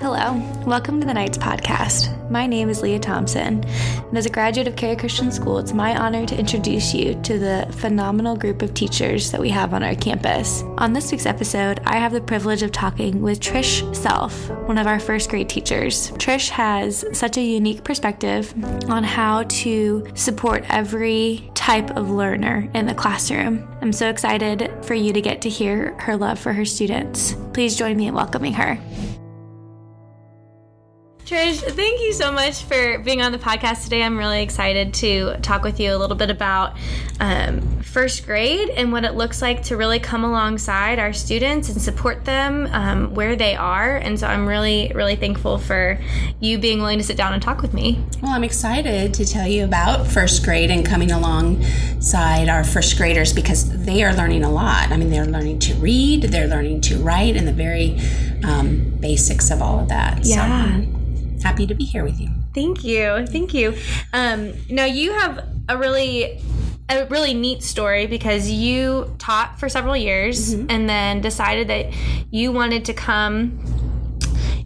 Hello, welcome to the Knights Podcast. My name is Leah Thompson, and as a graduate of Cary Christian School, it's my honor to introduce you to the phenomenal group of teachers that we have on our campus. On this week's episode, I have the privilege of talking with Trish Self, one of our first grade teachers. Trish has such a unique perspective on how to support every type of learner in the classroom. I'm so excited for you to get to hear her love for her students. Please join me in welcoming her. Trish, thank you so much for being on the podcast today. I'm really excited to talk with you a little bit about um, first grade and what it looks like to really come alongside our students and support them um, where they are. And so I'm really, really thankful for you being willing to sit down and talk with me. Well, I'm excited to tell you about first grade and coming alongside our first graders because they are learning a lot. I mean, they're learning to read, they're learning to write, and the very um, basics of all of that. Yeah. So, happy to be here with you. Thank you. Thank you. Um, now, you have a really a really neat story because you taught for several years mm-hmm. and then decided that you wanted to come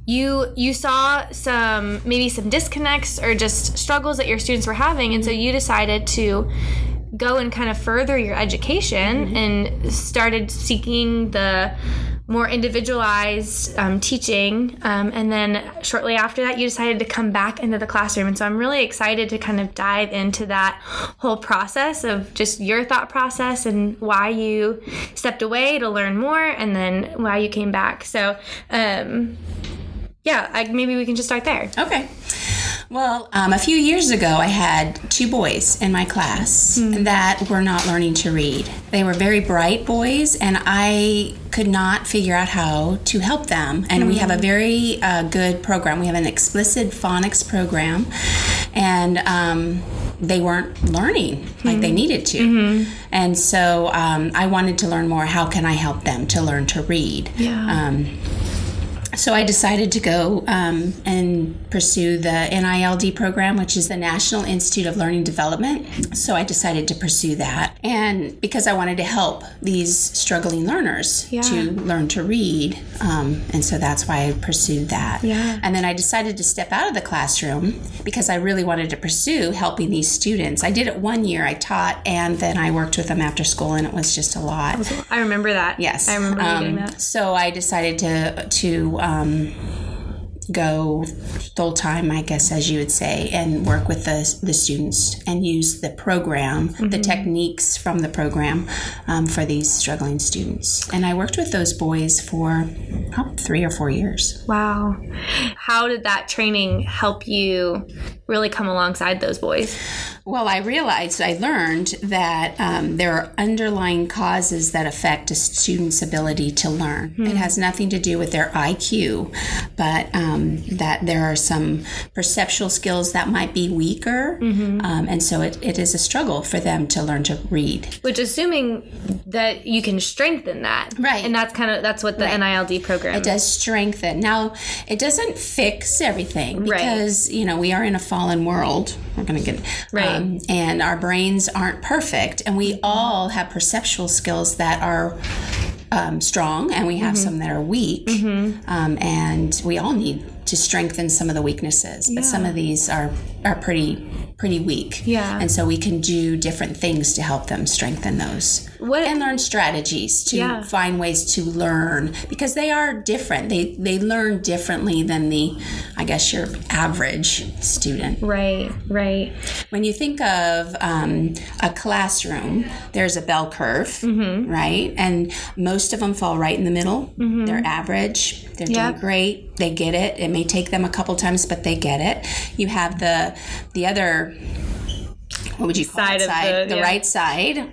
you you saw some maybe some disconnects or just struggles that your students were having and so you decided to go and kind of further your education mm-hmm. and started seeking the more individualized um, teaching. Um, and then shortly after that, you decided to come back into the classroom. And so I'm really excited to kind of dive into that whole process of just your thought process and why you stepped away to learn more and then why you came back. So, um, yeah, I, maybe we can just start there. Okay. Well, um, a few years ago, I had two boys in my class mm. that were not learning to read. They were very bright boys, and I could not figure out how to help them. And mm. we have a hmm. very uh, good program. We have an explicit phonics program, and um, they weren't learning like mm they hmm. needed to. Mm-hmm. And so um, I wanted to learn more. How can I help them to learn to read? Yeah um, so I decided to go um, and pursue the NILD program, which is the National Institute of Learning Development. So I decided to pursue that. And because I wanted to help these struggling learners yeah. to learn to read. Um, and so that's why I pursued that. Yeah. And then I decided to step out of the classroom because I really wanted to pursue helping these students. I did it one year, I taught, and then I worked with them after school, and it was just a lot. I remember that. Yes. I remember um, doing that. So I decided to, to, um, go full time, I guess, as you would say, and work with the, the students and use the program, mm-hmm. the techniques from the program um, for these struggling students. And I worked with those boys for oh, three or four years. Wow. How did that training help you really come alongside those boys? Well, I realized, I learned that um, there are underlying causes that affect a student's ability to learn. Mm-hmm. It has nothing to do with their IQ, but um, that there are some perceptual skills that might be weaker. Mm-hmm. Um, and so it, it is a struggle for them to learn to read. Which, assuming that you can strengthen that. Right. And that's kind of, that's what the right. NILD program It does strengthen. Now, it doesn't fix everything because, right. you know, we are in a fallen world. We're going to get, right um, and our brains aren't perfect, and we all have perceptual skills that are um, strong, and we have mm-hmm. some that are weak, mm-hmm. um, and we all need to strengthen some of the weaknesses. But yeah. some of these are are pretty pretty weak. Yeah. And so we can do different things to help them strengthen those. What, and learn strategies to yeah. find ways to learn because they are different. They they learn differently than the I guess your average student. Right, right. When you think of um, a classroom, there's a bell curve, mm-hmm. right? And most of them fall right in the middle. Mm-hmm. They're average. They're yep. doing great. They get it. It may take them a couple times, but they get it. You have the the other what would you call side it? Side, the, the yeah. right side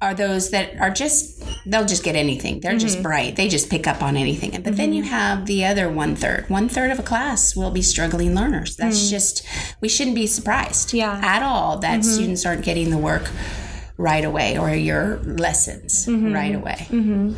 are those that are just they'll just get anything they're mm-hmm. just bright they just pick up on anything but mm-hmm. then you have the other one third one third of a class will be struggling learners that's mm-hmm. just we shouldn't be surprised yeah. at all that mm-hmm. students aren't getting the work right away or your lessons mm-hmm. right away. Mm-hmm.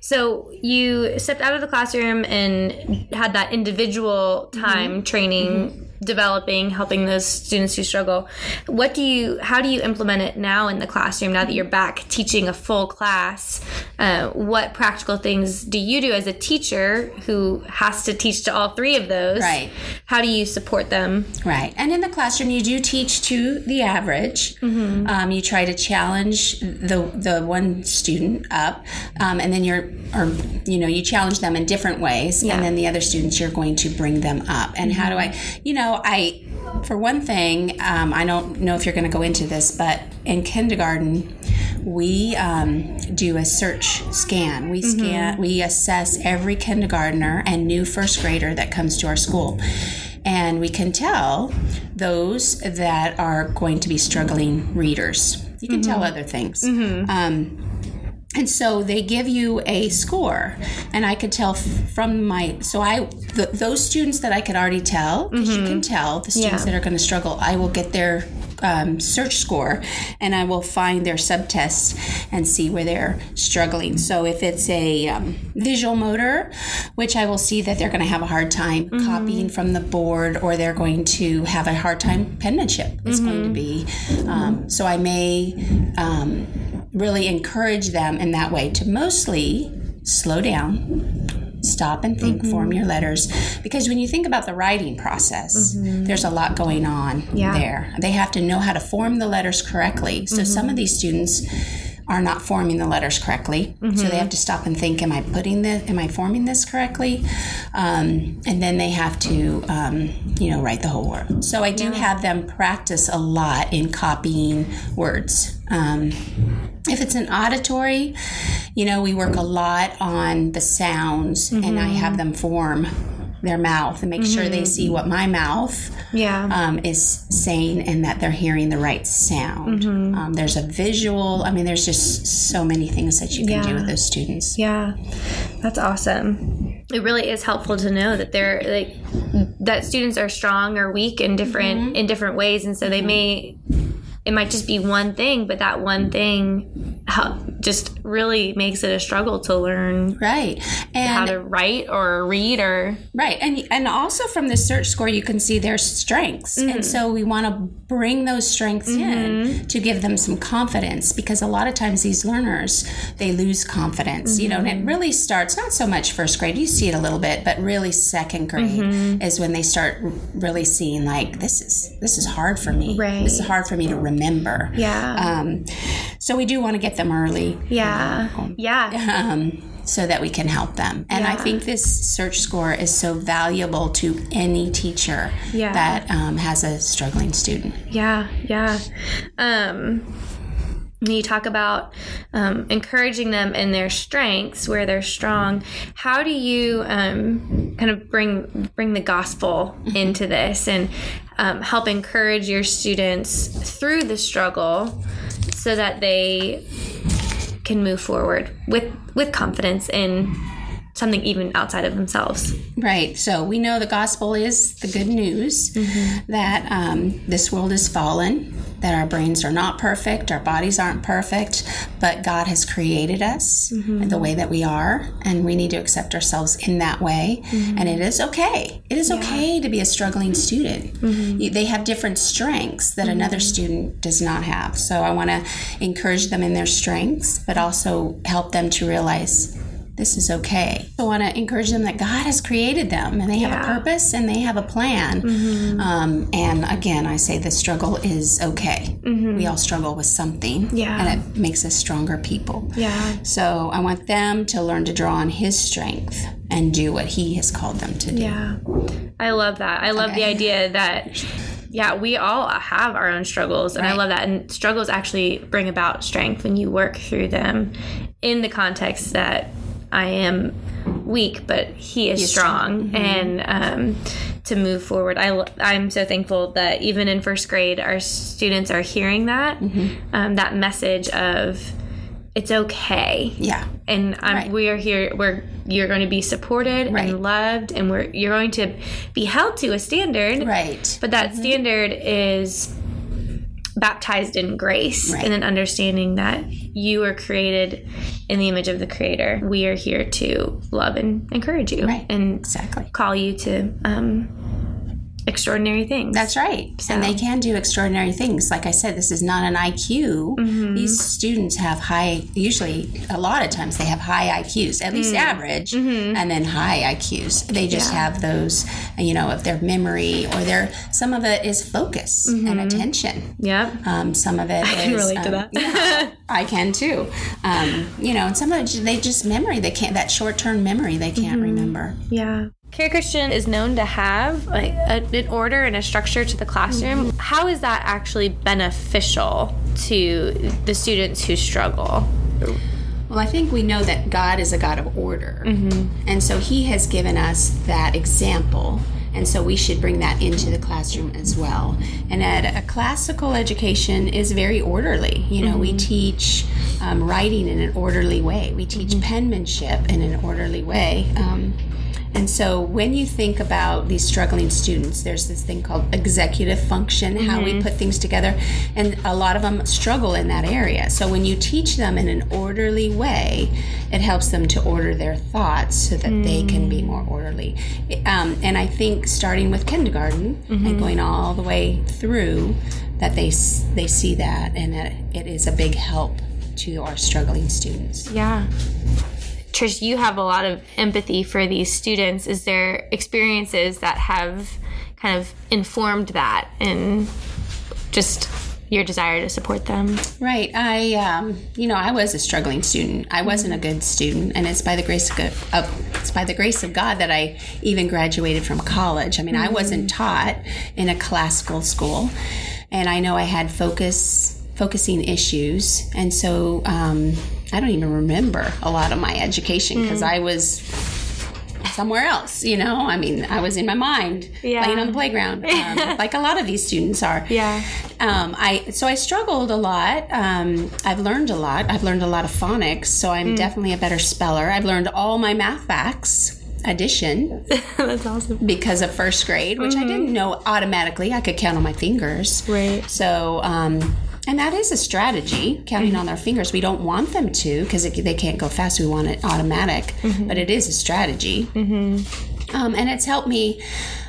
So you stepped out of the classroom and had that individual time mm-hmm. training mm-hmm developing, helping those students who struggle. What do you, how do you implement it now in the classroom now that you're back teaching a full class? uh, what practical things do you do as a teacher who has to teach to all three of those? Right. How do you support them? Right. And in the classroom, you do teach to the average. Mm-hmm. Um, you try to challenge the the one student up, um, and then you're, or you know, you challenge them in different ways, Yeah. and then the other students you're going to bring them up. And how do I, you know, I. For one thing, um, I don't know if you're going to go into this, but in kindergarten, we um, do a search scan. We scan, we assess every kindergartner and new first grader that comes to our school. And we can tell those that are going to be struggling readers. You can tell other things. Um, and so they give you a score and i could tell from my so i th- those students that i could already tell because you mm-hmm. can tell the students Yeah. that are going to struggle i will get their um, search score and i will find their subtests and see where they're struggling. So if it's a um, visual motor which i will see that they're going to have a hard time copying from the board or they're going to have a hard time penmanship is going to be um, so i may um, really encourage them in that way to mostly slow down stop and think form mm-hmm. your letters. Because when you think about the writing process mm-hmm. there's a lot going on Yeah. there. They have to know how to form the letters correctly. So some mm-hmm. of these students are not forming the letters correctly. So they have to stop and think am i putting this am i forming this correctly? Um, and then they have to um, you know write the whole word so i do have them practice a lot in copying words. Um, if it's an auditory, you know, we work a lot on the sounds and I have them form their mouth and make sure they see what my mouth Yeah. um, is saying and that they're hearing the right sound. Um, there's a visual, I mean, there's just so many things that you can do with those students. Yeah, that's awesome. It really is helpful to know that they're like that students are strong or weak in different in different ways, and so they may it might just be one thing, but that one thing how, just really makes it a struggle to learn Right. And how to write or read or Right, and and also from the search score, you can see their strengths, and mm-hmm. so we want to bring those strengths in mm-hmm. to give them some confidence because a lot of times these learners they lose confidence, you know, and it mm-hmm. really starts not so much first grade, you see it a little bit, but really second grade is when they start really seeing like this is this is hard for me, Right. this is hard for me to remember, yeah, um, so we do want to get them early yeah, yeah, um, so that we can help them. And I think this search score is so valuable to any teacher Yeah. that um, has a struggling student. yeah, yeah. Um, you talk about um, encouraging them in their strengths where they're strong how do you um, kind of bring bring the gospel into this and um, help encourage your students through the struggle so that they can move forward with with confidence in something even outside of themselves Right. So we know the gospel is the good news mm-hmm. that um, this world is fallen, that our brains are not perfect, our bodies aren't perfect, but God has created us mm-hmm. the way that we are, and we need to accept ourselves in that way. Mm-hmm. And it is okay. It is okay to be a struggling student. You- They have different strengths that another student does not have. So I want to encourage them in their strengths, but also help them to realize this is okay. I want to encourage them that God has created them and they have a purpose and they have a plan. Um, and again, I say the struggle is okay. We all struggle with something, Yeah. and it makes us stronger people. yeah So I want them to learn to draw on His strength and do what He has called them to do. Yeah. I love that. I love the idea that yeah, we all have our own struggles and I love that and struggles actually bring about strength when you work through them in the context that I am weak but he is He is strong, strong. and um to move forward. I I'm so thankful that even in first grade, our students are hearing that, um, that message of it's okay Yeah. and I'm, Right. we are here we're you're going to be supported Right. and loved and we're you're going to be held to a standard Right. but that standard is baptized in grace Right. and an understanding that you are created in the image of the creator we are here to love and encourage you Right. and Exactly. call you to um extraordinary things. That's right. And they can do extraordinary things. Like I said, this is not an IQ. Mm-hmm. These students have high, usually, a lot of times they have high IQs, at least average, and then high IQs. They just Mm-hmm. Yeah. have those, you know, of their memory or their, some of it is focus and attention. Yep. Um, some of it Mm-hmm. I can is, relate to um, that. yeah, I can too. Um, you know, and some of it, they just memory. They can't, that short term memory, they can't Mm-hmm. remember. Yeah. Cary Christian is known to have like a, an order and a structure to the classroom. How is that actually beneficial to the students who struggle? Well, I think we know that God is a God of order. And so He has given us that example. And so we should bring that into the classroom as well. And at a classical education is very orderly. You know, we teach um, writing in an orderly way, we teach penmanship in an orderly way. Um, and so when you think about these struggling students, there's this thing called executive function, how we mm-hmm. put things together. And a lot of them struggle in that area. So when you teach them in an orderly way, it helps them to order their thoughts so that they can be mm. more orderly. Um, and I think starting with kindergarten and mm-hmm. going all the way through, that they, they see that and that it is a big help to our struggling students. Yeah. Trish, you have a lot of empathy for these students. Is there experiences that have kind of informed that and just your desire to support them? Right. I, um, you know, I was a struggling student. I wasn't a good student, and it's by the grace of, God, of it's by the grace of God that I even graduated from college. I mean, I wasn't taught in a classical school, and I know I had focus focusing issues, and so um, I don't even remember a lot of my education because I was somewhere else. You know, I mean, I was in my mind Yeah. playing on the playground, um, like a lot of these students are. Yeah. Um, I so I struggled a lot. Um, I've learned a lot. I've learned a lot of phonics, so I'm definitely a better speller. I've learned all my math facts, addition, That's awesome. because of first grade, which I didn't know automatically. I could count on my fingers. Right. So. And that is a strategy, counting on their fingers. We don't want them to because they can't go fast. We want it automatic, but it is a strategy. Um, and it's helped me,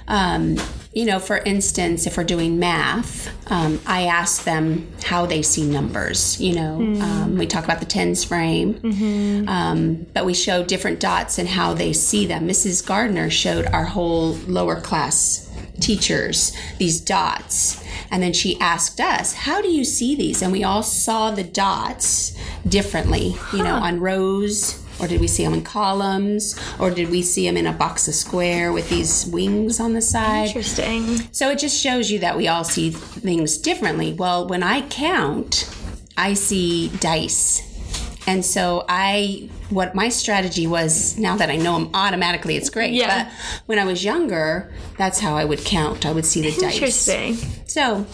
um, you know, for instance, if we're doing math, um, I ask them how they see numbers. You know, um, we talk about the tens frame, um, but we show different dots and how they see them. Mrs. Gardner showed our whole lower class teachers these dots. And then she asked us, How do you see these? And we all saw the dots differently, you know, on rows or did we see them in columns? Or did we see them in a box of square with these wings on the side? Interesting. So it just shows you that we all see things differently. Well, when I count, I see dice. And so I, what my strategy was, now that I know them automatically, it's great. Yeah. But when I was younger, that's how I would count. I would see the dice. Interesting. So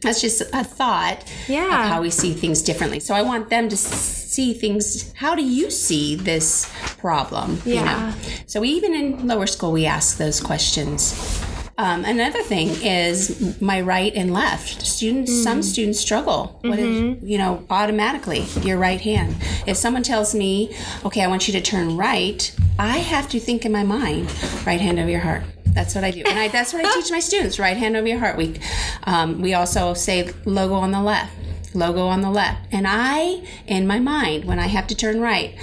that's just a thought Yeah. of how we see things differently. So I want them to see things. How do you see this problem? You Yeah. know? So even in lower school, we ask those questions. Um, another thing is my right and left. Students, Mm. some students struggle. What is, Mm-hmm. you know, automatically your right hand. If someone tells me, "Okay, I want you to turn right," I have to think in my mind, right hand over your heart. That's what I do, and I, that's what I teach my students: right hand over your heart. We um, we also say logo on the left, logo on the left, and I, in my mind, when I have to turn right,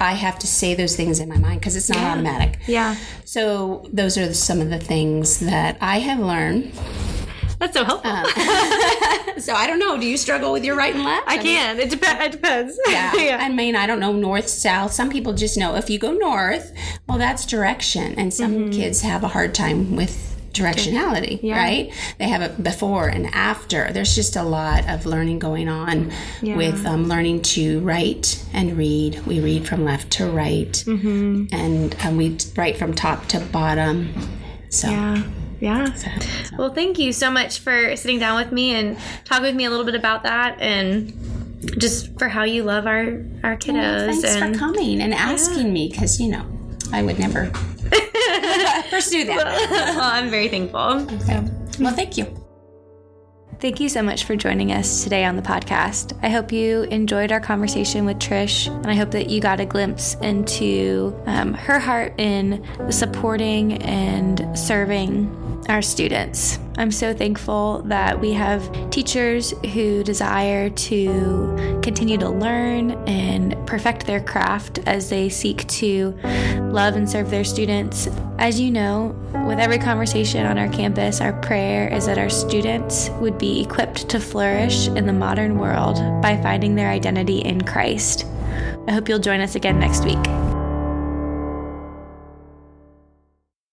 I have to say those things in my mind because it's not automatic. Yeah. So those are some of the things that I have learned. That's so helpful. So I don't know. Do you struggle with your right and left? I can. It, dep- it depends. Yeah. I mean, I don't know north, south. Some people just know if you go north, well, that's direction. And some Mm-hmm. kids have a hard time with directionality, right? They have it before and after. There's just a lot of learning going on with um, learning to write and read. We read from left to right, Mm-hmm. and um, we write from top to bottom. So. Yeah. Yeah. Well, thank you so much for sitting down with me and talk with me a little bit about that and just for how you love our our kiddos Thanks and for coming and asking me because, you know, I would never pursue that. well, I'm very thankful. Okay. Well, thank you. Thank you so much for joining us today on the podcast. I hope you enjoyed our conversation with Trish, and I hope that you got a glimpse into um, her heart in supporting and serving our students. I'm so thankful that we have teachers who desire to continue to learn and perfect their craft as they seek to love and serve their students. As you know, with every conversation on our campus, our prayer is that our students would be equipped to flourish in the modern world by finding their identity in Christ. I hope you'll join us again next week.